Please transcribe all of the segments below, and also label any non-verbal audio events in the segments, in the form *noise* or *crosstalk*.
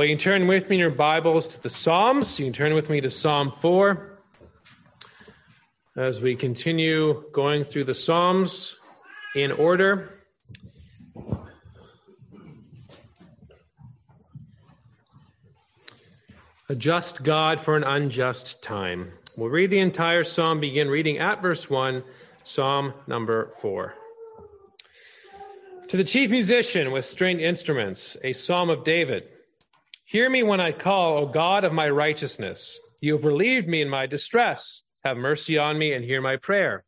Well, you can turn with me in your Bibles to the Psalms. You can turn with me to Psalm 4 as we continue going through the Psalms in order. A just God for an unjust time. We'll read the entire psalm, begin reading at verse 1, Psalm number 4. To the chief musician with stringed instruments, a psalm of David. Hear me when I call, O God of my righteousness. You have relieved me in my distress. Have mercy on me and hear my prayer.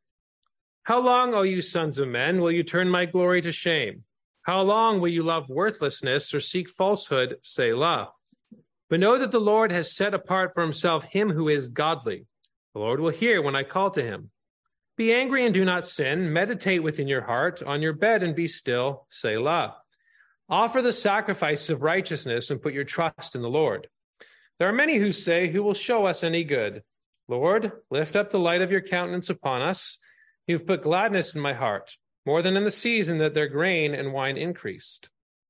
How long, O you sons of men, will you turn my glory to shame? How long will you love worthlessness or seek falsehood? Selah. But know that the Lord has set apart for himself him who is godly. The Lord will hear when I call to him. Be angry and do not sin. Meditate within your heart on your bed and be still. Selah. Offer the sacrifice of righteousness and put your trust in the Lord. There are many who say, Who will show us any good? Lord, lift up the light of your countenance upon us. You've put gladness in my heart, more than in the season that their grain and wine increased.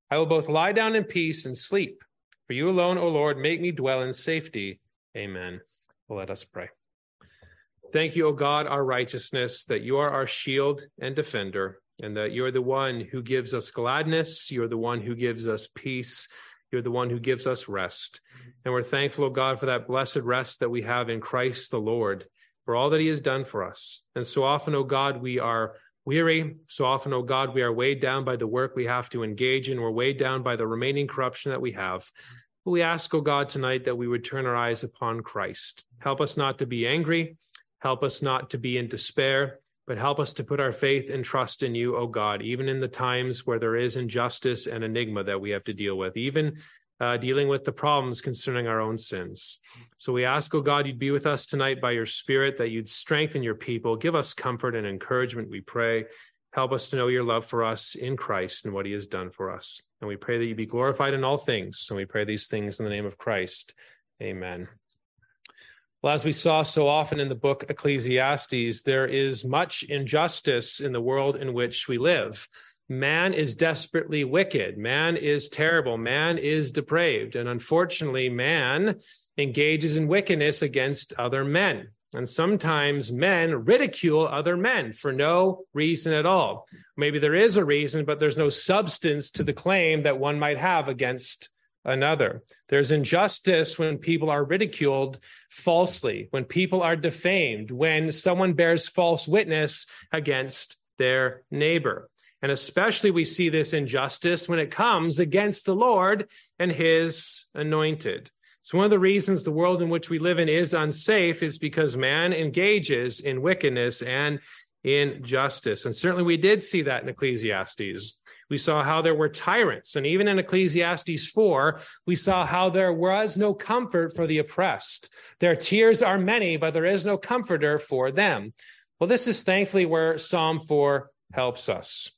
I will both lie down in peace and sleep. For you alone, O Lord, make me dwell in safety. Amen. Well, let us pray. Thank you, O God, our righteousness, that you are our shield and defender and that you're the one who gives us gladness. You're the one who gives us peace. You're the one who gives us rest. And we're thankful, oh God, for that blessed rest that we have in Christ the Lord, for all that he has done for us. And so often, oh God, we are weary. So often, oh God, we are weighed down by the work we have to engage in. We're weighed down by the remaining corruption that we have. But we ask, oh God, tonight that we would turn our eyes upon Christ. Help us not to be angry. Help us not to be in despair but help us to put our faith and trust in you, O God, even in the times where there is injustice and enigma that we have to deal with, even uh, dealing with the problems concerning our own sins. So we ask, O God, you'd be with us tonight by your Spirit, that you'd strengthen your people, give us comfort and encouragement, we pray. Help us to know your love for us in Christ and what he has done for us. And we pray that you be glorified in all things. And we pray these things in the name of Christ. Amen. Well, as we saw so often in the book Ecclesiastes, there is much injustice in the world in which we live. Man is desperately wicked. Man is terrible. Man is depraved. And unfortunately, man engages in wickedness against other men. And sometimes men ridicule other men for no reason at all. Maybe there is a reason, but there's no substance to the claim that one might have against another. There's injustice when people are ridiculed falsely, when people are defamed, when someone bears false witness against their neighbor. And especially we see this injustice when it comes against the Lord and his anointed. So one of the reasons the world in which we live in is unsafe is because man engages in wickedness and injustice. And certainly we did see that in Ecclesiastes. We saw how there were tyrants. And even in Ecclesiastes 4, we saw how there was no comfort for the oppressed. Their tears are many, but there is no comforter for them. Well, this is thankfully where Psalm 4 helps us.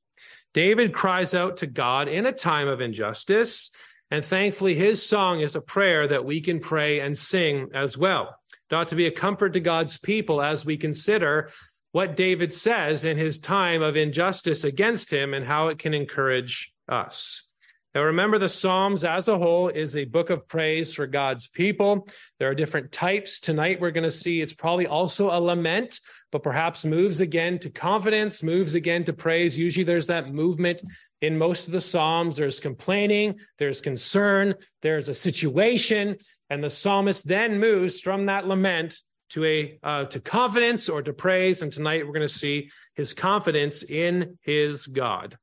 David cries out to God in a time of injustice. And thankfully, his song is a prayer that we can pray and sing as well. It ought to be a comfort to God's people as we consider what David says in his time of injustice against him and how it can encourage us. Now, remember, the Psalms as a whole is a book of praise for God's people. There are different types. Tonight, we're going to see it's probably also a lament, but perhaps moves again to confidence, moves again to praise. Usually, there's that movement in most of the Psalms. There's complaining, there's concern, there's a situation, and the psalmist then moves from that lament to a uh, to confidence or to praise. And tonight we're going to see his confidence in his god.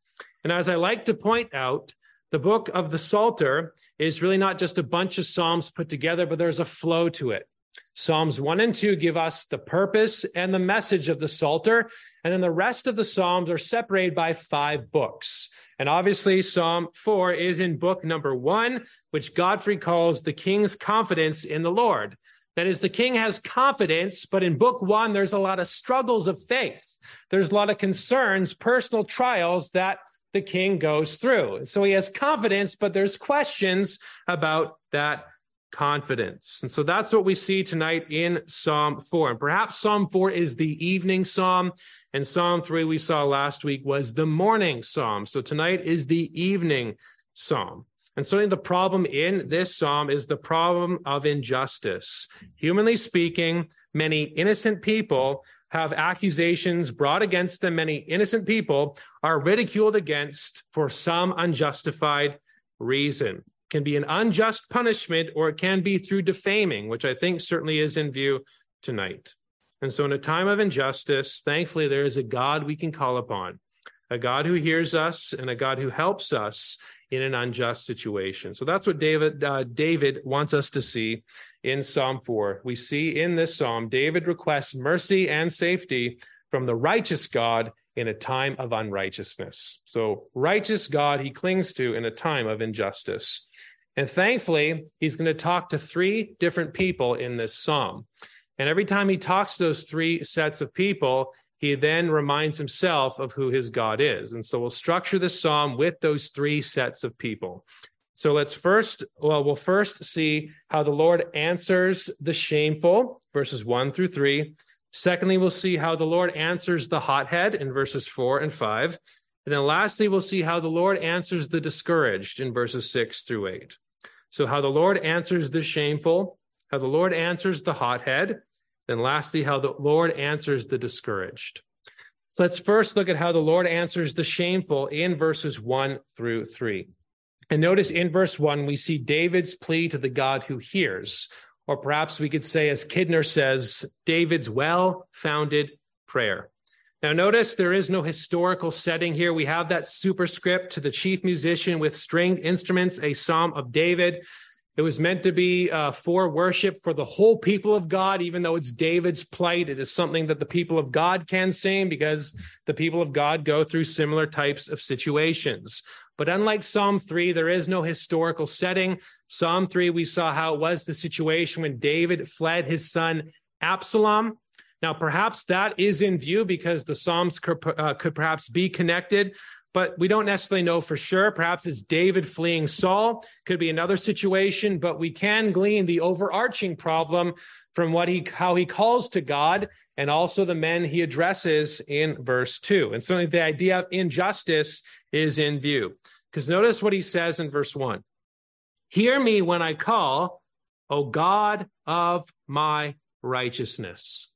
And as i like to point out the book of the psalter is really not just a bunch of psalms put together but there's a flow to it. Psalms 1 and 2 give us the purpose and the message of the psalter. And then the rest of the psalms are separated by five books. And obviously psalm 4 is in book number 1 which godfrey calls the king's confidence in the lord that is, the king has confidence, but in book one, there's a lot of struggles of faith. There's a lot of concerns, personal trials that the king goes through. So he has confidence, but there's questions about that confidence. And so that's what we see tonight in Psalm 4. And perhaps Psalm 4 is the evening psalm, and Psalm 3 we saw last week was the morning psalm. So tonight is the evening psalm. And certainly the problem in this psalm is the problem of injustice. Humanly speaking, many innocent people have accusations brought against them. Many innocent people are ridiculed against for some unjustified reason. It can be an unjust punishment or it can be through defaming, which I think certainly is in view tonight. And so, in a time of injustice, thankfully, there is a God we can call upon, a God who hears us and a God who helps us in an unjust situation. So that's what David uh, David wants us to see in Psalm 4. We see in this psalm David requests mercy and safety from the righteous God in a time of unrighteousness. So righteous God he clings to in a time of injustice. And thankfully, he's going to talk to three different people in this psalm. And every time he talks to those three sets of people, he then reminds himself of who his God is. And so we'll structure this psalm with those three sets of people. So let's first, well, we'll first see how the Lord answers the shameful, verses one through three. Secondly, we'll see how the Lord answers the hothead in verses four and five. And then lastly, we'll see how the Lord answers the discouraged in verses six through eight. So, how the Lord answers the shameful, how the Lord answers the hothead, then, lastly, how the Lord answers the discouraged. So let's first look at how the Lord answers the shameful in verses one through three. And notice in verse one, we see David's plea to the God who hears, or perhaps we could say, as Kidner says, David's well founded prayer. Now, notice there is no historical setting here. We have that superscript to the chief musician with stringed instruments, a psalm of David. It was meant to be uh, for worship for the whole people of God, even though it's David's plight. It is something that the people of God can sing because the people of God go through similar types of situations. But unlike Psalm 3, there is no historical setting. Psalm 3, we saw how it was the situation when David fled his son Absalom. Now, perhaps that is in view because the Psalms could, uh, could perhaps be connected but we don't necessarily know for sure. Perhaps it's David fleeing Saul, could be another situation, but we can glean the overarching problem from what he how he calls to God and also the men he addresses in verse 2. And certainly the idea of injustice is in view. Because notice what he says in verse 1. Hear me when I call, O God of my righteousness.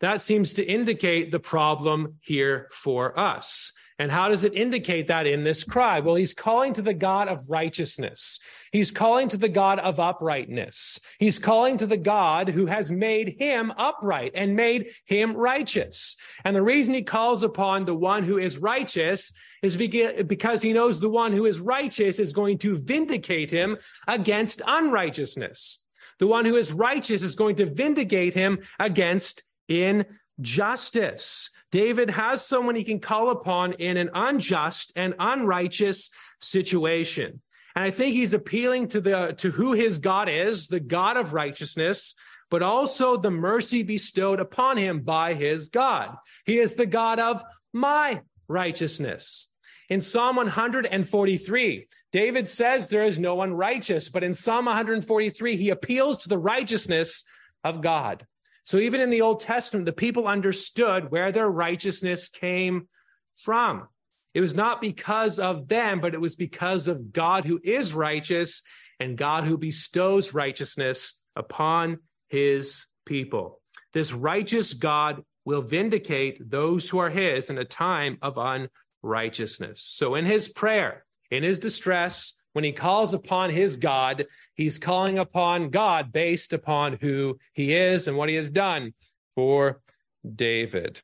That seems to indicate the problem here for us. And how does it indicate that in this cry? Well, he's calling to the God of righteousness. He's calling to the God of uprightness. He's calling to the God who has made him upright and made him righteous. And the reason he calls upon the one who is righteous is because he knows the one who is righteous is going to vindicate him against unrighteousness. The one who is righteous is going to vindicate him against injustice. David has someone he can call upon in an unjust and unrighteous situation. And I think he's appealing to the to who his God is, the God of righteousness, but also the mercy bestowed upon him by his God. He is the God of my righteousness. In Psalm 143, David says there is no one righteous, but in Psalm 143, he appeals to the righteousness of God. So even in the Old Testament, the people understood where their righteousness came from. It was not because of them, but it was because of God who is righteous and God who bestows righteousness upon his people. This righteous God will vindicate those who are his in a time of unrighteousness. So in his prayer, in his distress, when he calls upon his God, he's calling upon God based upon who he is and what he has done for David.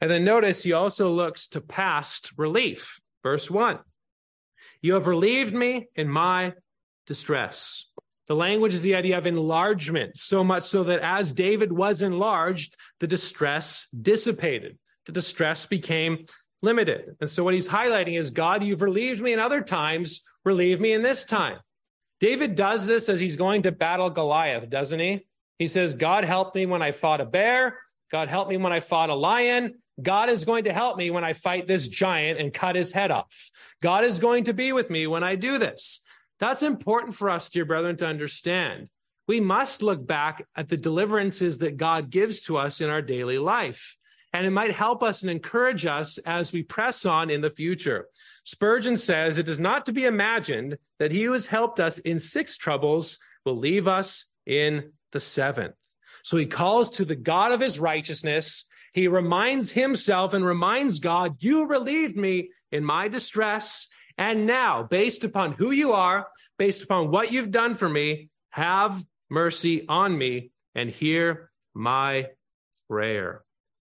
And then notice he also looks to past relief. Verse 1 You have relieved me in my distress. The language is the idea of enlargement, so much so that as David was enlarged, the distress dissipated. The distress became limited. And so what he's highlighting is God, you've relieved me in other times, relieve me in this time. David does this as he's going to battle Goliath, doesn't he? He says, God helped me when I fought a bear. God helped me when I fought a lion. God is going to help me when I fight this giant and cut his head off. God is going to be with me when I do this. That's important for us, dear brethren, to understand. We must look back at the deliverances that God gives to us in our daily life. And it might help us and encourage us as we press on in the future. Spurgeon says it is not to be imagined that he who has helped us in six troubles will leave us in the seventh. So he calls to the God of his righteousness. He reminds himself and reminds God, You relieved me in my distress. And now, based upon who you are, based upon what you've done for me, have mercy on me and hear my prayer.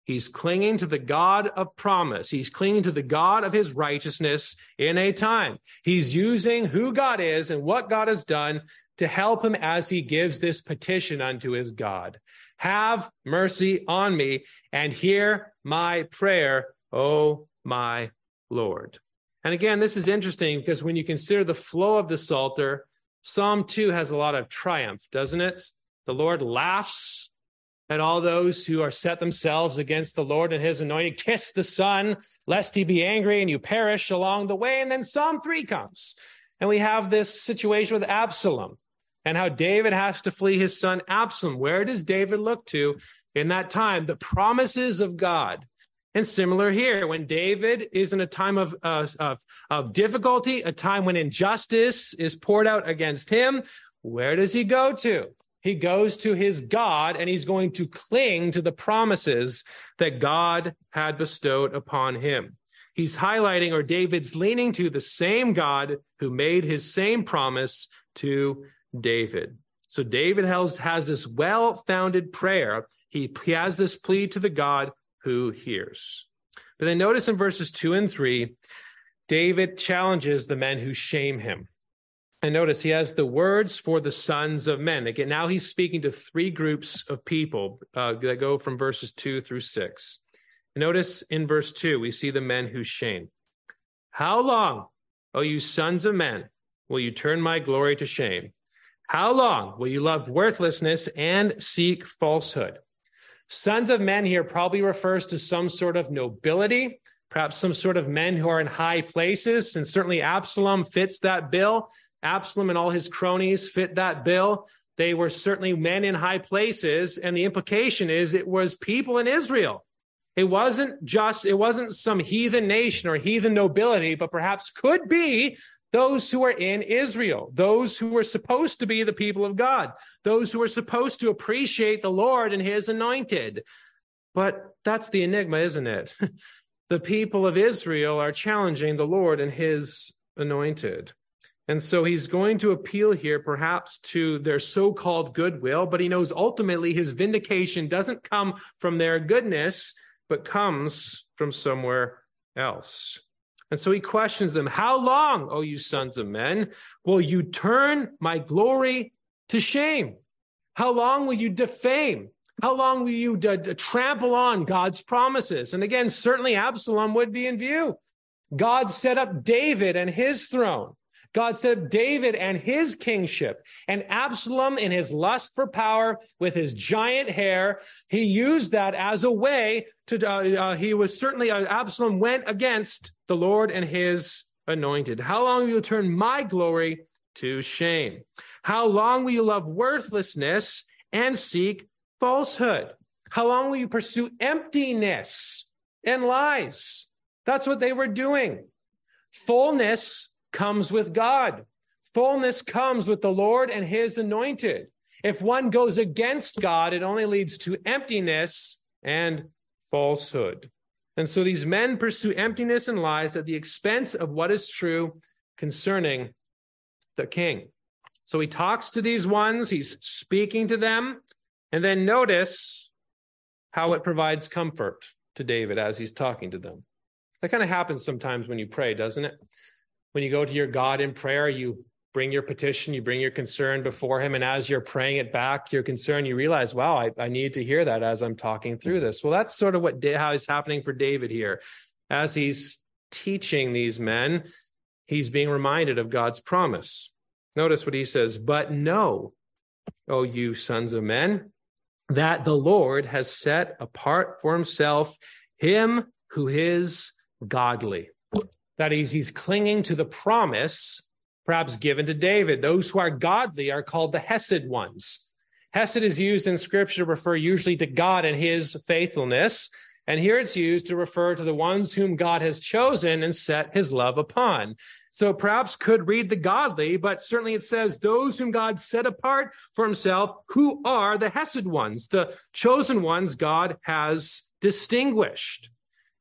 He's clinging to the God of promise. He's clinging to the God of his righteousness in a time. He's using who God is and what God has done to help him as he gives this petition unto his God. Have mercy on me and hear my prayer, O my Lord. And again, this is interesting because when you consider the flow of the Psalter, Psalm 2 has a lot of triumph, doesn't it? The Lord laughs at all those who are set themselves against the Lord and his anointing. Kiss the Son, lest he be angry and you perish along the way. And then Psalm 3 comes. And we have this situation with Absalom and how David has to flee his son Absalom. Where does David look to in that time? The promises of God. And similar here, when David is in a time of, uh, of, of difficulty, a time when injustice is poured out against him, where does he go to? He goes to his God and he's going to cling to the promises that God had bestowed upon him. He's highlighting, or David's leaning to the same God who made his same promise to David. So David has, has this well founded prayer. He, he has this plea to the God who hears. But then notice in verses two and three, David challenges the men who shame him. And notice he has the words for the sons of men. Again, now he's speaking to three groups of people uh, that go from verses two through six. Notice in verse two, we see the men who shame. How long, O you sons of men, will you turn my glory to shame? How long will you love worthlessness and seek falsehood? Sons of men here probably refers to some sort of nobility, perhaps some sort of men who are in high places, and certainly Absalom fits that bill. Absalom and all his cronies fit that bill. They were certainly men in high places. And the implication is it was people in Israel. It wasn't just, it wasn't some heathen nation or heathen nobility, but perhaps could be those who are in Israel, those who were supposed to be the people of God, those who are supposed to appreciate the Lord and his anointed. But that's the enigma, isn't it? *laughs* the people of Israel are challenging the Lord and his anointed. And so he's going to appeal here, perhaps to their so called goodwill, but he knows ultimately his vindication doesn't come from their goodness, but comes from somewhere else. And so he questions them How long, O you sons of men, will you turn my glory to shame? How long will you defame? How long will you d- d- trample on God's promises? And again, certainly Absalom would be in view. God set up David and his throne. God set up David and his kingship, and Absalom in his lust for power with his giant hair. He used that as a way to, uh, uh, he was certainly, uh, Absalom went against the Lord and his anointed. How long will you turn my glory to shame? How long will you love worthlessness and seek falsehood? How long will you pursue emptiness and lies? That's what they were doing. Fullness comes with God. Fullness comes with the Lord and his anointed. If one goes against God, it only leads to emptiness and falsehood. And so these men pursue emptiness and lies at the expense of what is true concerning the king. So he talks to these ones, he's speaking to them, and then notice how it provides comfort to David as he's talking to them. That kind of happens sometimes when you pray, doesn't it? When you go to your God in prayer, you bring your petition, you bring your concern before Him. And as you're praying it back, your concern, you realize, wow, I, I need to hear that as I'm talking through mm-hmm. this. Well, that's sort of what how is happening for David here. As he's teaching these men, he's being reminded of God's promise. Notice what he says, but know, O you sons of men, that the Lord has set apart for himself him who is godly. That is, he's clinging to the promise, perhaps given to David. Those who are godly are called the Hesed ones. Hesed is used in scripture to refer usually to God and his faithfulness. And here it's used to refer to the ones whom God has chosen and set his love upon. So perhaps could read the godly, but certainly it says those whom God set apart for himself, who are the Hesed ones, the chosen ones God has distinguished.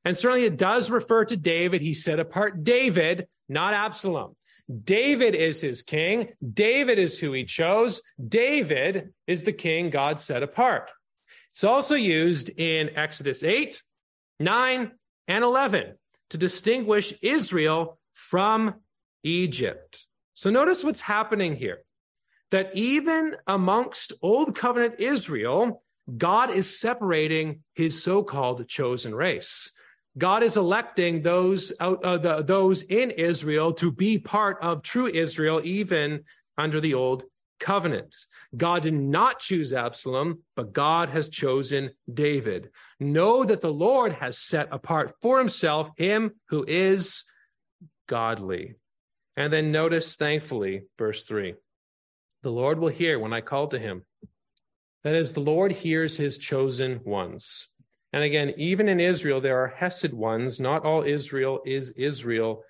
And certainly it does refer to David. He set apart David, not Absalom. David is his king. David is who he chose. David is the king God set apart. It's also used in Exodus 8, 9, and 11 to distinguish Israel from Egypt. So notice what's happening here that even amongst Old Covenant Israel, God is separating his so called chosen race. God is electing those out, uh, the, those in Israel to be part of true Israel, even under the old covenant. God did not choose Absalom, but God has chosen David. Know that the Lord has set apart for himself him who is godly. And then notice, thankfully, verse 3 the Lord will hear when I call to him. That is, the Lord hears his chosen ones. And again, even in Israel, there are Hesed ones. Not all Israel is Israel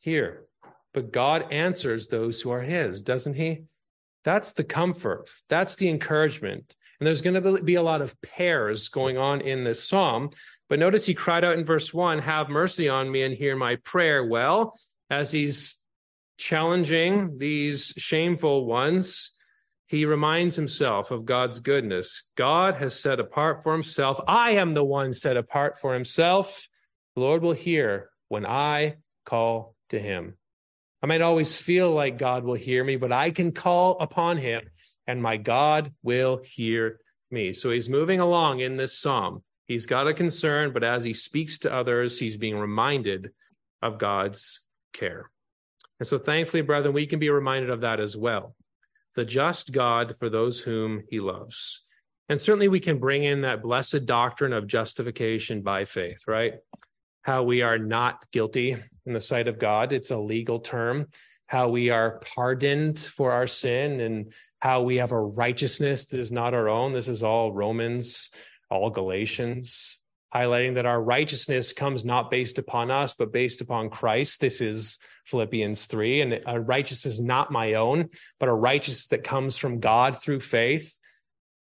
here. But God answers those who are his, doesn't he? That's the comfort. That's the encouragement. And there's going to be a lot of pairs going on in this psalm. But notice he cried out in verse one, Have mercy on me and hear my prayer. Well, as he's challenging these shameful ones, he reminds himself of God's goodness. God has set apart for himself. I am the one set apart for himself. The Lord will hear when I call to him. I might always feel like God will hear me, but I can call upon him and my God will hear me. So he's moving along in this psalm. He's got a concern, but as he speaks to others, he's being reminded of God's care. And so thankfully, brethren, we can be reminded of that as well the just God for those whom he loves. And certainly we can bring in that blessed doctrine of justification by faith, right? How we are not guilty in the sight of God. It's a legal term. How we are pardoned for our sin and how we have a righteousness that is not our own. This is all Romans, all Galatians, highlighting that our righteousness comes not based upon us, but based upon Christ. This is Philippians 3. And a righteousness not my own, but a righteousness that comes from God through faith.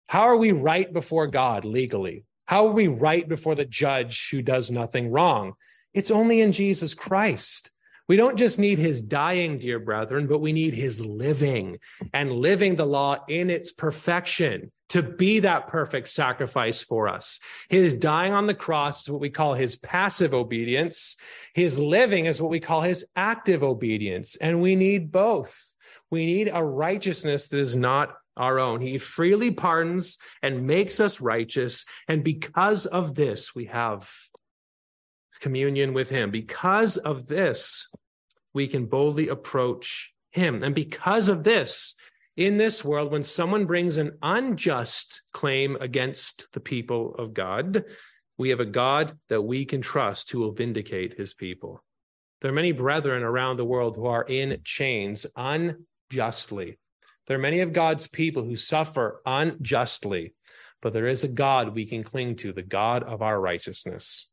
How are we right before God legally? How are we right before the judge who does nothing wrong? It's only in Jesus Christ. We don't just need his dying, dear brethren, but we need his living and living the law in its perfection to be that perfect sacrifice for us. His dying on the cross is what we call his passive obedience. His living is what we call his active obedience. And we need both. We need a righteousness that is not our own. He freely pardons and makes us righteous. And because of this, we have communion with him. Because of this, we can boldly approach him. And because of this, in this world, when someone brings an unjust claim against the people of God, we have a God that we can trust who will vindicate his people. There are many brethren around the world who are in chains unjustly. There are many of God's people who suffer unjustly, but there is a God we can cling to, the God of our righteousness.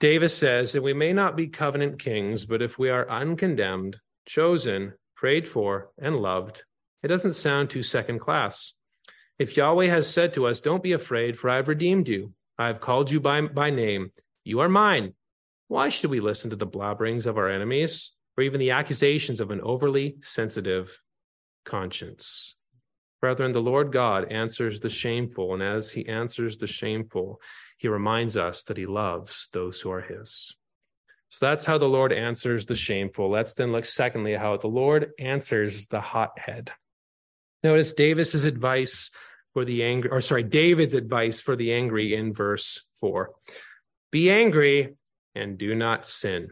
Davis says that we may not be covenant kings, but if we are uncondemned, chosen, prayed for, and loved, it doesn't sound too second class. If Yahweh has said to us, Don't be afraid, for I have redeemed you, I have called you by, by name, you are mine. Why should we listen to the blabberings of our enemies, or even the accusations of an overly sensitive conscience? Brethren, the Lord God answers the shameful, and as he answers the shameful, he reminds us that he loves those who are his. So that's how the Lord answers the shameful. Let's then look secondly how the Lord answers the hothead. Notice Davis's advice for the angry, or sorry, David's advice for the angry in verse four. Be angry and do not sin.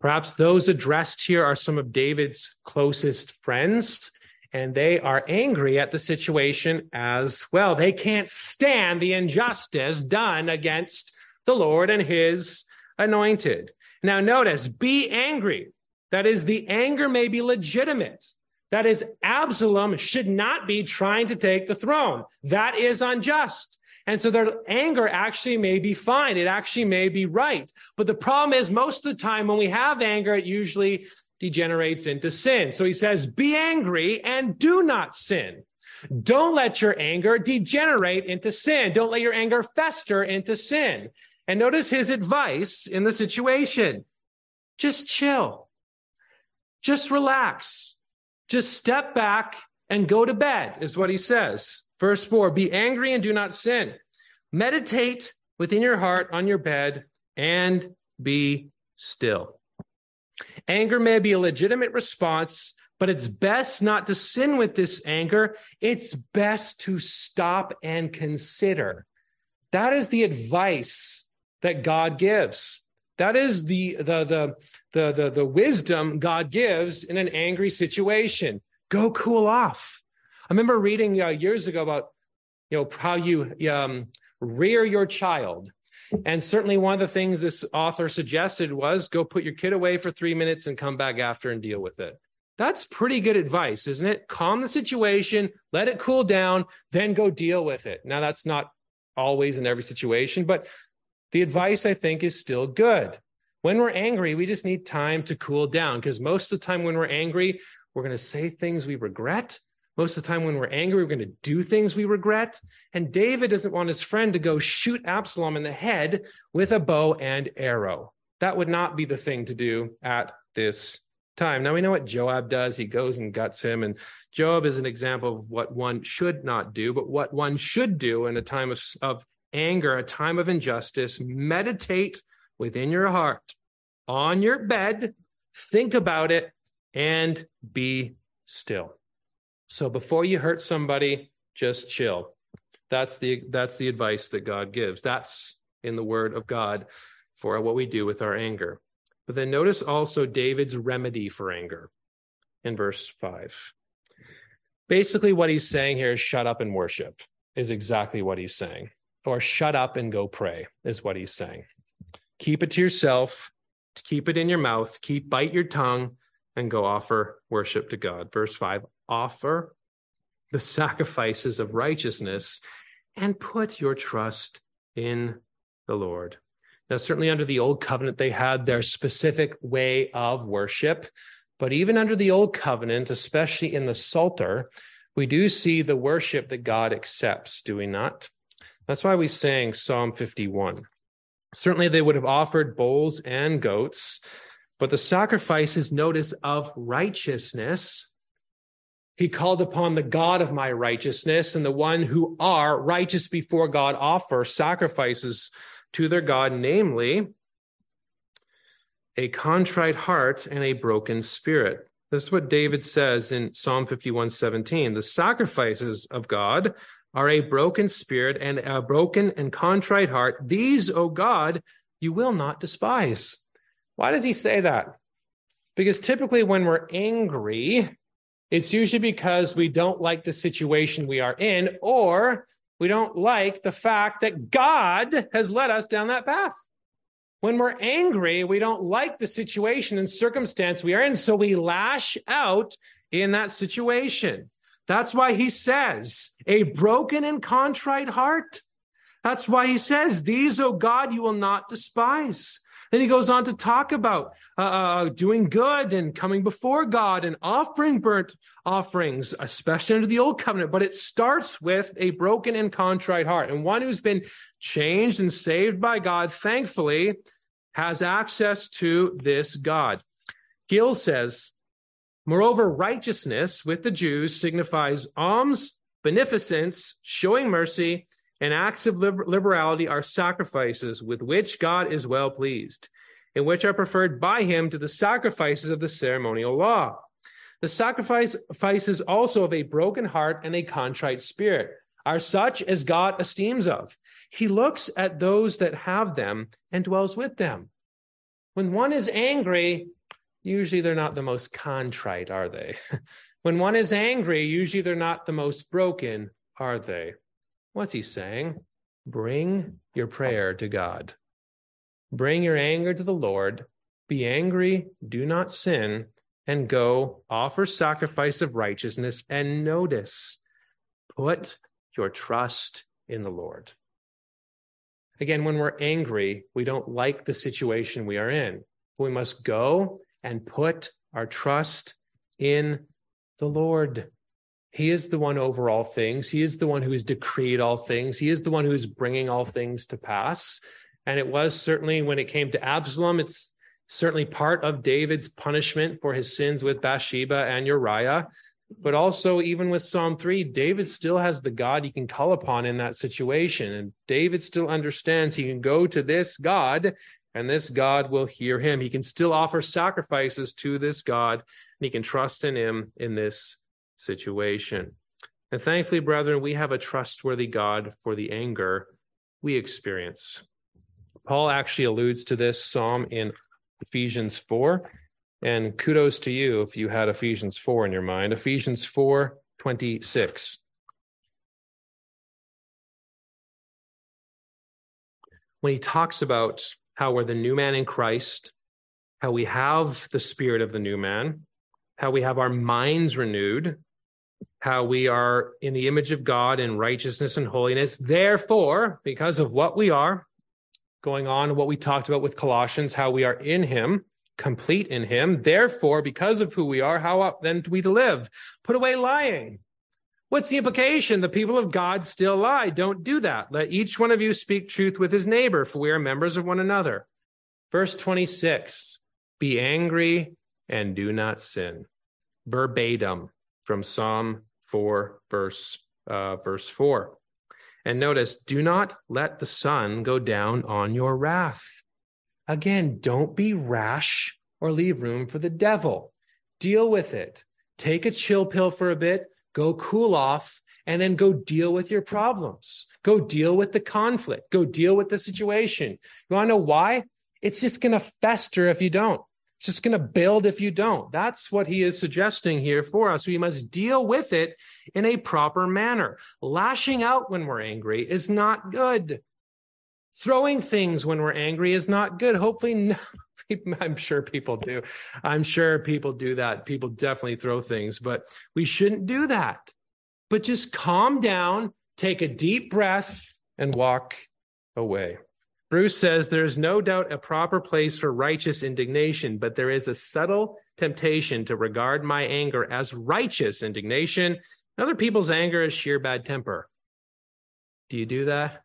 Perhaps those addressed here are some of David's closest friends and they are angry at the situation as well. They can't stand the injustice done against the Lord and his anointed. Now, notice, be angry. That is, the anger may be legitimate. That is, Absalom should not be trying to take the throne. That is unjust. And so their anger actually may be fine. It actually may be right. But the problem is most of the time when we have anger, it usually degenerates into sin. So he says, be angry and do not sin. Don't let your anger degenerate into sin. Don't let your anger fester into sin. And notice his advice in the situation. Just chill. Just relax. Just step back and go to bed is what he says. Verse four, be angry and do not sin. Meditate within your heart on your bed and be still. Anger may be a legitimate response, but it's best not to sin with this anger. It's best to stop and consider. That is the advice that God gives. That is the, the, the, the, the, the wisdom God gives in an angry situation. Go cool off. I remember reading uh, years ago about, you know, how you um, rear your child. And certainly one of the things this author suggested was go put your kid away for three minutes and come back after and deal with it. That's pretty good advice, isn't it? Calm the situation, let it cool down, then go deal with it. Now, that's not always in every situation, but the advice I think is still good. When we're angry, we just need time to cool down because most of the time when we're angry, we're going to say things we regret. Most of the time when we're angry, we're going to do things we regret. And David doesn't want his friend to go shoot Absalom in the head with a bow and arrow. That would not be the thing to do at this time. Now we know what Joab does. He goes and guts him. And Joab is an example of what one should not do, but what one should do in a time of, of anger, a time of injustice, meditate within your heart on your bed, think about it, and be still. So before you hurt somebody, just chill. That's the that's the advice that God gives. That's in the word of God for what we do with our anger. But then notice also David's remedy for anger in verse 5. Basically what he's saying here is shut up and worship is exactly what he's saying or shut up and go pray, is what he's saying. Keep it to yourself, keep it in your mouth, keep bite your tongue, and go offer worship to God. Verse 5 offer the sacrifices of righteousness and put your trust in the Lord. Now, certainly under the old covenant, they had their specific way of worship. But even under the old covenant, especially in the Psalter, we do see the worship that God accepts, do we not? That's why we sang Psalm 51. Certainly, they would have offered bulls and goats, but the sacrifices, notice, of righteousness. He called upon the God of my righteousness, and the one who are righteous before God offer sacrifices to their God, namely a contrite heart and a broken spirit. This is what David says in Psalm 51 17. The sacrifices of God are a broken spirit and a broken and contrite heart. These, O God, you will not despise. Why does he say that? Because typically when we're angry, it's usually because we don't like the situation we are in, or we don't like the fact that God has led us down that path. When we're angry, we don't like the situation and circumstance we are in, so we lash out in that situation. That's why he says, a broken and contrite heart. That's why he says, These, O God, you will not despise. Then he goes on to talk about uh, uh, doing good and coming before God and offering burnt offerings, especially under the old covenant. But it starts with a broken and contrite heart. And one who's been changed and saved by God, thankfully, has access to this God. Gill says, Moreover, righteousness with the Jews signifies alms, beneficence, showing mercy, and acts of liberality are sacrifices with which God is well pleased, and which are preferred by him to the sacrifices of the ceremonial law. The sacrifices also of a broken heart and a contrite spirit are such as God esteems of. He looks at those that have them and dwells with them. When one is angry, usually they're not the most contrite, are they? *laughs* when one is angry, usually they're not the most broken, are they? What's he saying? Bring your prayer to God. Bring your anger to the Lord. Be angry, do not sin, and go offer sacrifice of righteousness. And notice, put your trust in the Lord. Again, when we're angry, we don't like the situation we are in. We must go and put our trust in the Lord. He is the one over all things. He is the one who has decreed all things. He is the one who is bringing all things to pass. And it was certainly when it came to Absalom, it's certainly part of David's punishment for his sins with Bathsheba and Uriah. But also, even with Psalm 3, David still has the God he can call upon in that situation. And David still understands he can go to this God and this God will hear him. He can still offer sacrifices to this God and he can trust in him in this situation. And thankfully, brethren, we have a trustworthy God for the anger we experience. Paul actually alludes to this psalm in Ephesians 4. And kudos to you if you had Ephesians 4 in your mind. Ephesians 4 26. When he talks about how we're the new man in Christ, how we have the spirit of the new man, how we have our minds renewed, how we are in the image of God in righteousness and holiness. Therefore, because of what we are, going on what we talked about with Colossians, how we are in him, complete in him. Therefore, because of who we are, how then do we live? Put away lying. What's the implication? The people of God still lie. Don't do that. Let each one of you speak truth with his neighbor, for we are members of one another. Verse 26 Be angry and do not sin. Verbatim from Psalm 4, verse, uh, verse 4. And notice, do not let the sun go down on your wrath. Again, don't be rash or leave room for the devil. Deal with it. Take a chill pill for a bit, go cool off, and then go deal with your problems. Go deal with the conflict. Go deal with the situation. You want to know why? It's just going to fester if you don't. It's just going to build if you don't. That's what he is suggesting here for us. We must deal with it in a proper manner. Lashing out when we're angry is not good. Throwing things when we're angry is not good. Hopefully, *laughs* no, I'm sure people do. I'm sure people do that. People definitely throw things, but we shouldn't do that. But just calm down, take a deep breath, and walk away. Bruce says there's no doubt a proper place for righteous indignation, but there is a subtle temptation to regard my anger as righteous indignation, other people's anger as sheer bad temper. Do you do that?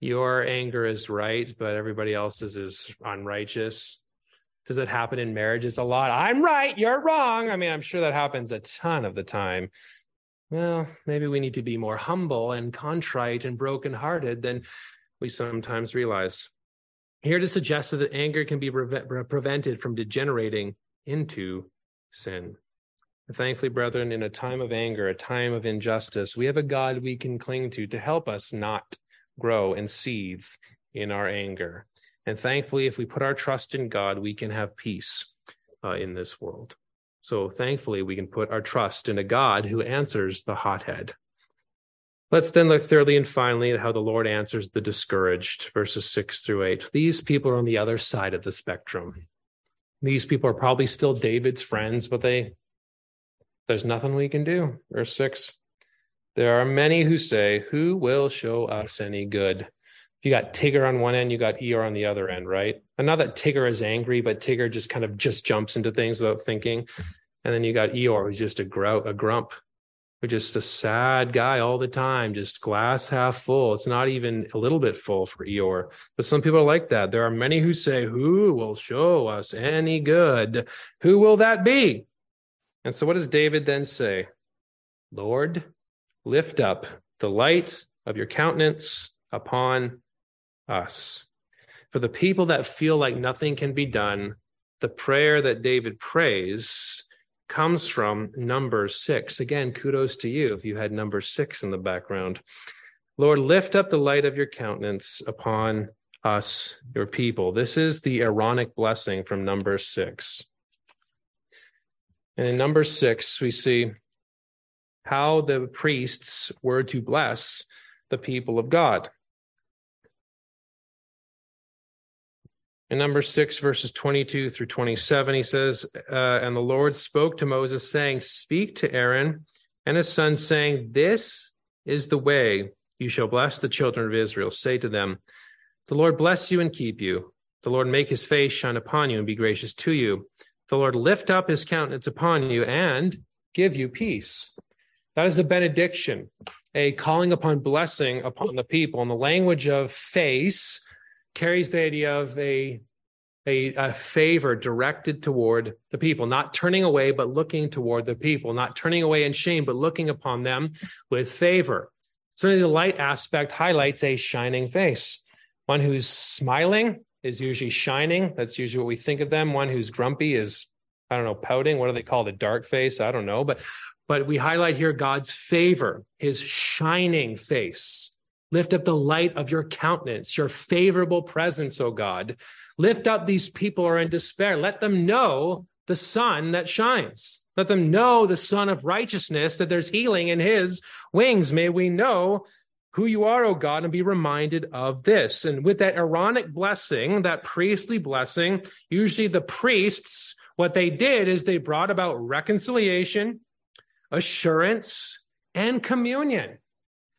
Your anger is right, but everybody else's is unrighteous. Does it happen in marriages a lot? I'm right, you're wrong. I mean, I'm sure that happens a ton of the time. Well, maybe we need to be more humble and contrite and brokenhearted than we sometimes realize. Here to suggest that anger can be pre- prevented from degenerating into sin. Thankfully, brethren, in a time of anger, a time of injustice, we have a God we can cling to to help us not grow and seethe in our anger. And thankfully, if we put our trust in God, we can have peace uh, in this world. So thankfully, we can put our trust in a God who answers the hothead. Let's then look thirdly and finally at how the Lord answers the discouraged, verses six through eight. These people are on the other side of the spectrum. These people are probably still David's friends, but they there's nothing we can do. Verse six. There are many who say, Who will show us any good? You got Tigger on one end, you got Eeyore on the other end, right? And not that Tigger is angry, but Tigger just kind of just jumps into things without thinking. And then you got Eeyore, who's just a, gro- a grump just a sad guy all the time, just glass half full. It's not even a little bit full for Eeyore. But some people are like that. There are many who say, Who will show us any good? Who will that be? And so what does David then say? Lord, lift up the light of your countenance upon us. For the people that feel like nothing can be done, the prayer that David prays comes from number six. Again, kudos to you if you had number six in the background. Lord, lift up the light of your countenance upon us, your people. This is the Aaronic blessing from number six. And in number six, we see how the priests were to bless the people of God. In number six, verses 22 through 27, he says, uh, And the Lord spoke to Moses, saying, Speak to Aaron and his sons, saying, This is the way you shall bless the children of Israel. Say to them, The Lord bless you and keep you. The Lord make his face shine upon you and be gracious to you. The Lord lift up his countenance upon you and give you peace. That is a benediction, a calling upon blessing upon the people. In the language of face carries the idea of a, a, a, favor directed toward the people, not turning away, but looking toward the people, not turning away in shame, but looking upon them with favor. Certainly, the light aspect highlights a shining face. One who's smiling is usually shining. That's usually what we think of them. One who's grumpy is, I don't know, pouting. What do they call it? A dark face? I don't know. But but we highlight here God's favor, his shining face. Lift up the light of your countenance, your favorable presence, O God. Lift up these people who are in despair. Let them know the sun that shines. Let them know the Son of Righteousness, that there's healing in his wings. May we know who you are, O God, and be reminded of this. And with that Aaronic blessing, that priestly blessing, usually the priests, what they did is they brought about reconciliation, assurance, and communion.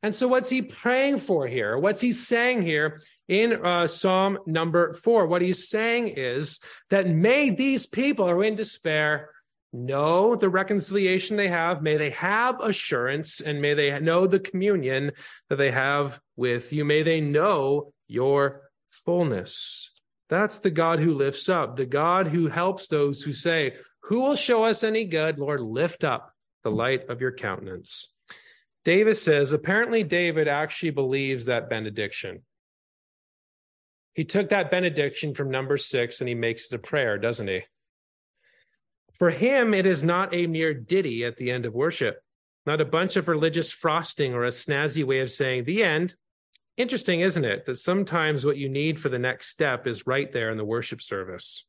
And so, what's he praying for here? What's he saying here in uh, Psalm number four? What he's saying is that may these people who are in despair know the reconciliation they have. May they have assurance and may they know the communion that they have with you. May they know your fullness. That's the God who lifts up, the God who helps those who say, Who will show us any good? Lord, lift up the light of your countenance. Davis says, apparently, David actually believes that benediction. He took that benediction from number six and he makes it a prayer, doesn't he? For him, it is not a mere ditty at the end of worship, not a bunch of religious frosting or a snazzy way of saying the end. Interesting, isn't it, that sometimes what you need for the next step is right there in the worship service.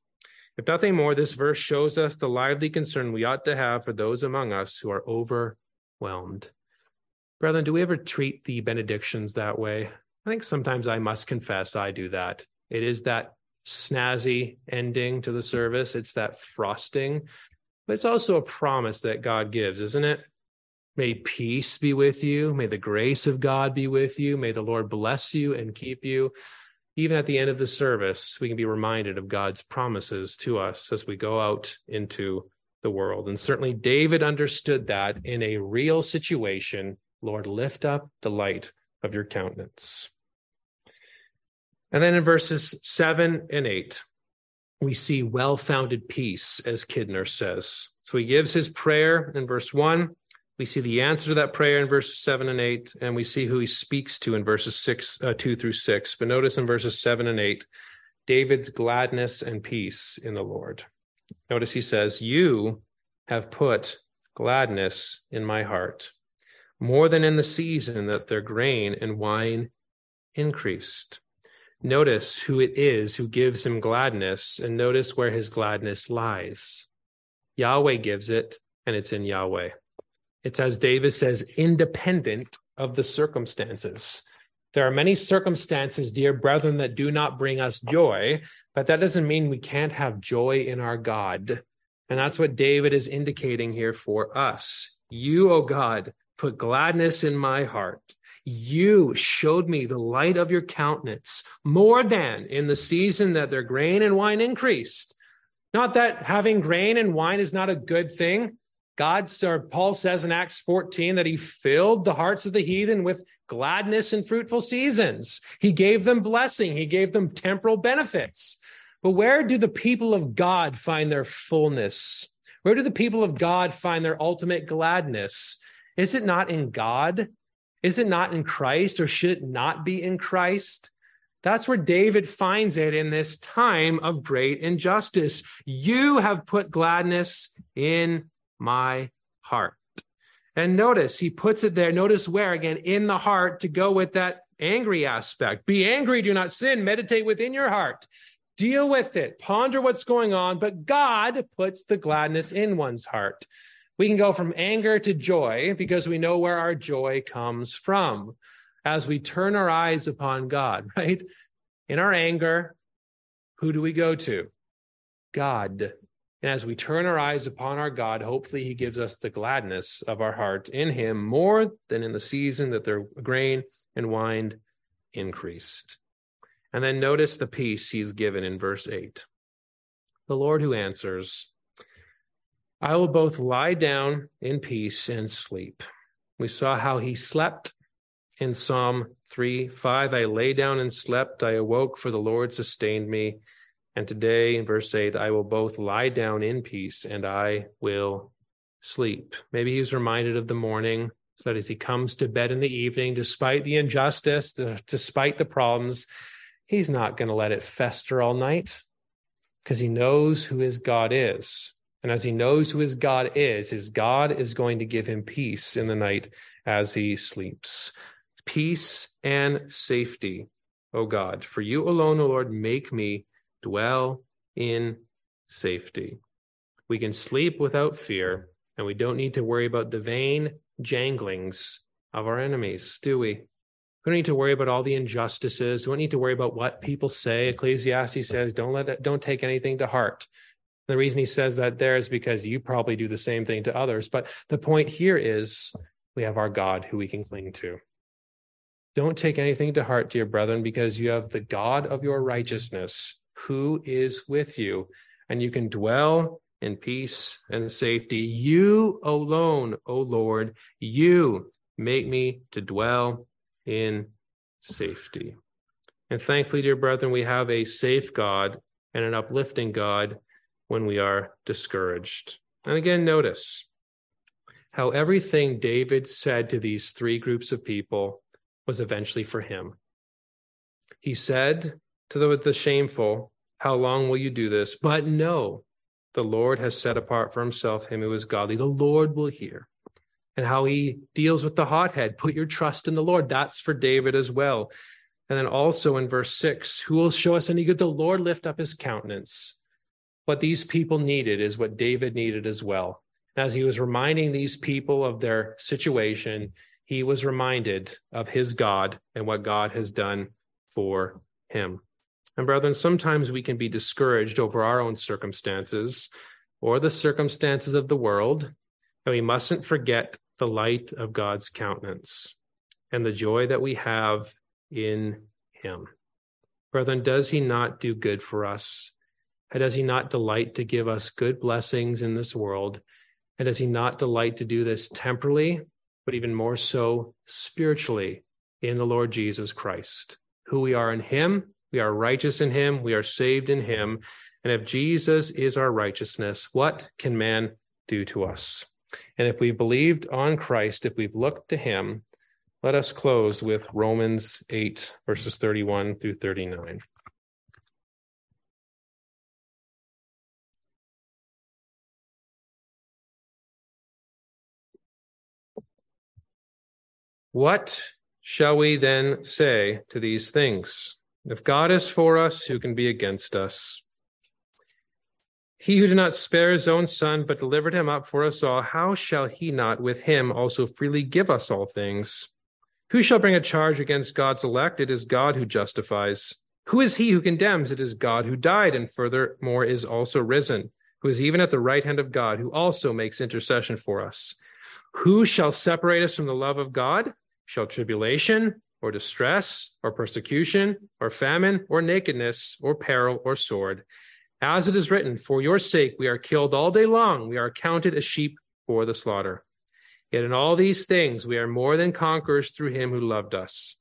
If nothing more, this verse shows us the lively concern we ought to have for those among us who are overwhelmed. Brethren, do we ever treat the benedictions that way? I think sometimes I must confess I do that. It is that snazzy ending to the service. It's that frosting, but it's also a promise that God gives, isn't it? May peace be with you. May the grace of God be with you. May the Lord bless you and keep you. Even at the end of the service, we can be reminded of God's promises to us as we go out into the world. And certainly David understood that in a real situation. Lord, lift up the light of your countenance. And then in verses seven and eight, we see well founded peace, as Kidner says. So he gives his prayer in verse one. We see the answer to that prayer in verses seven and eight, and we see who he speaks to in verses six, uh, two through six. But notice in verses seven and eight, David's gladness and peace in the Lord. Notice he says, You have put gladness in my heart, more than in the season that their grain and wine increased. Notice who it is who gives him gladness and notice where his gladness lies. Yahweh gives it, and it's in Yahweh. It's as David says, independent of the circumstances. There are many circumstances, dear brethren, that do not bring us joy, but that doesn't mean we can't have joy in our God. And that's what David is indicating here for us. You, O God, put gladness in my heart you showed me the light of your countenance more than in the season that their grain and wine increased. Not that having grain and wine is not a good thing. God, or Paul says in Acts 14 that he filled the hearts of the heathen with gladness and fruitful seasons. He gave them blessing. He gave them temporal benefits. But where do the people of God find their fullness? Where do the people of God find their ultimate gladness? Is it not in God? Is it not in Christ or should it not be in Christ? That's where David finds it in this time of great injustice. You have put gladness in my heart. And notice he puts it there. Notice where again, in the heart to go with that angry aspect. Be angry, do not sin. Meditate within your heart. Deal with it. Ponder what's going on. But God puts the gladness in one's heart. We can go from anger to joy because we know where our joy comes from as we turn our eyes upon God, *laughs* right? In our anger, who do we go to? God. And as we turn our eyes upon our God, hopefully He gives us the gladness of our heart in Him more than in the season that their grain and wine increased. And then notice the peace he's given in verse 8. The Lord who answers, I will both lie down in peace and sleep. We saw how he slept in Psalm 3 5. I lay down and slept. I awoke, for the Lord sustained me. And today, in verse 8, I will both lie down in peace and I will sleep. Maybe he's reminded of the morning so that as he comes to bed in the evening, despite the injustice, despite the problems, he's not going to let it fester all night because he knows who his God is. And as he knows who his God is, his God is going to give him peace in the night as he sleeps. Peace and safety, O God. For you alone, O Lord, make me dwell in safety. We can sleep without fear, and we don't need to worry about the vain janglings of our enemies, do we? We don't need to worry about all the injustices. We don't need to worry about what people say. Ecclesiastes says, "Don't let it, don't take anything to heart." The reason he says that there is because you probably do the same thing to others. But the point here is we have our God who we can cling to. Don't take anything to heart, dear brethren, because you have the God of your righteousness who is with you, and you can dwell in peace and safety. You alone, O Lord, you make me to dwell in safety. And thankfully, dear brethren, we have a safe God and an uplifting God when we are discouraged. And again, notice how everything David said to these three groups of people was eventually for him. He said to the, the shameful, How long will you do this? But no, the Lord has set apart for himself him who is godly. The Lord will hear. And how he deals with the hothead. Put your trust in the Lord. That's for David as well. And then also in verse six, who will show us any good? The Lord lift up his countenance. What these people needed is what David needed as well. As he was reminding these people of their situation, he was reminded of his God and what God has done for him. And brethren, sometimes we can be discouraged over our own circumstances or the circumstances of the world, and we mustn't forget the light of God's countenance and the joy that we have in him. Brethren, does he not do good for us? And does he not delight to give us good blessings in this world? And does he not delight to do this temporally, but even more so spiritually in the Lord Jesus Christ? Who we are in him we are righteous in him. We are saved in him. And if Jesus is our righteousness, what can man do to us? And if we've believed on Christ, if we've looked to him, let us close with Romans 8, verses 31 through 39. What shall we then say to these things? If God is for us, who can be against us? He who did not spare his own son, but delivered him up for us all, how shall he not with him also freely give us all things? Who shall bring a charge against God's elect? It is God who justifies. Who is he who condemns? It is God who died, and furthermore is also risen, who is even at the right hand of God, who also makes intercession for us. Who shall separate us from the love of God? Shall tribulation, or distress, or persecution, or famine, or nakedness, or peril, or sword. As it is written, For your sake we are killed all day long, we are counted as sheep for the slaughter. Yet in all these things we are more than conquerors through him who loved us.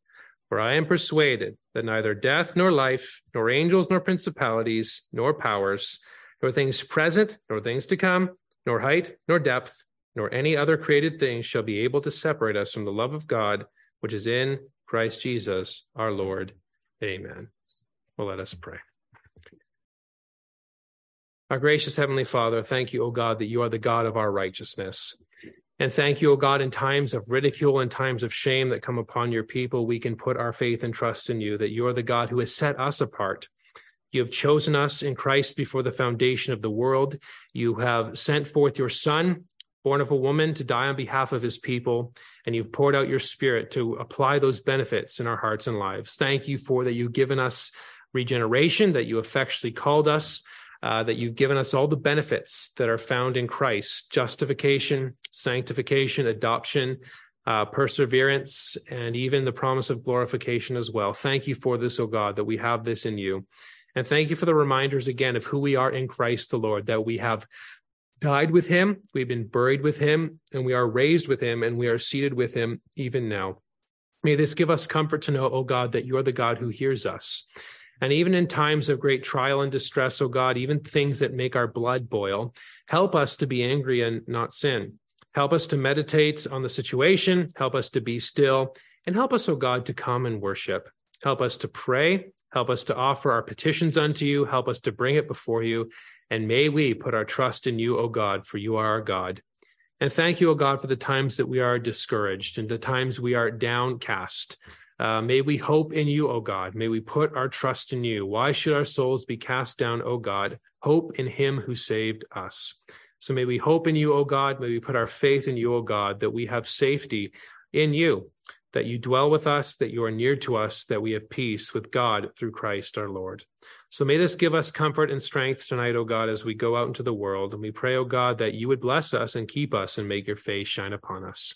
For I am persuaded that neither death nor life, nor angels nor principalities, nor powers, nor things present, nor things to come, nor height, nor depth, nor any other created thing shall be able to separate us from the love of God, which is in Christ Jesus our Lord. Amen. Well, let us pray. Our gracious Heavenly Father, thank you, O God, that you are the God of our righteousness. And thank you, O God, in times of ridicule and times of shame that come upon your people, we can put our faith and trust in you, that you are the God who has set us apart. You have chosen us in Christ before the foundation of the world. You have sent forth your Son born of a woman to die on behalf of his people, and you've poured out your spirit to apply those benefits in our hearts and lives. Thank you for that you've given us regeneration, that you effectually called us, uh, that you've given us all the benefits that are found in Christ justification, sanctification, adoption, uh, perseverance, and even the promise of glorification as well. Thank you for this, O God, that we have this in you. And thank you for the reminders again of who we are in Christ the Lord, that we have died with him, we've been buried with him, and we are raised with him, and we are seated with him even now. May this give us comfort to know, O God, that you're the God who hears us. And even in times of great trial and distress, O God, even things that make our blood boil, help us to be angry and not sin. Help us to meditate on the situation, help us to be still, and help us, O God, to come and worship. Help us to pray, help us to offer our petitions unto you, help us to bring it before you, and may we put our trust in you, O God, for you are our God. And thank you, O God, for the times that we are discouraged and the times we are downcast. Uh, may we hope in you, O God. May we put our trust in you. Why should our souls be cast down, O God? Hope in him who saved us. So may we hope in you, O God. May we put our faith in you, O God, that we have safety in you, that you dwell with us, that you are near to us, that we have peace with God through Christ our Lord. So may this give us comfort and strength tonight, O God, as we go out into the world. And we pray, O God, that you would bless us and keep us and make your face shine upon us.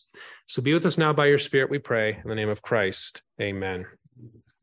So be with us now by your Spirit, we pray. In the name of Christ, amen.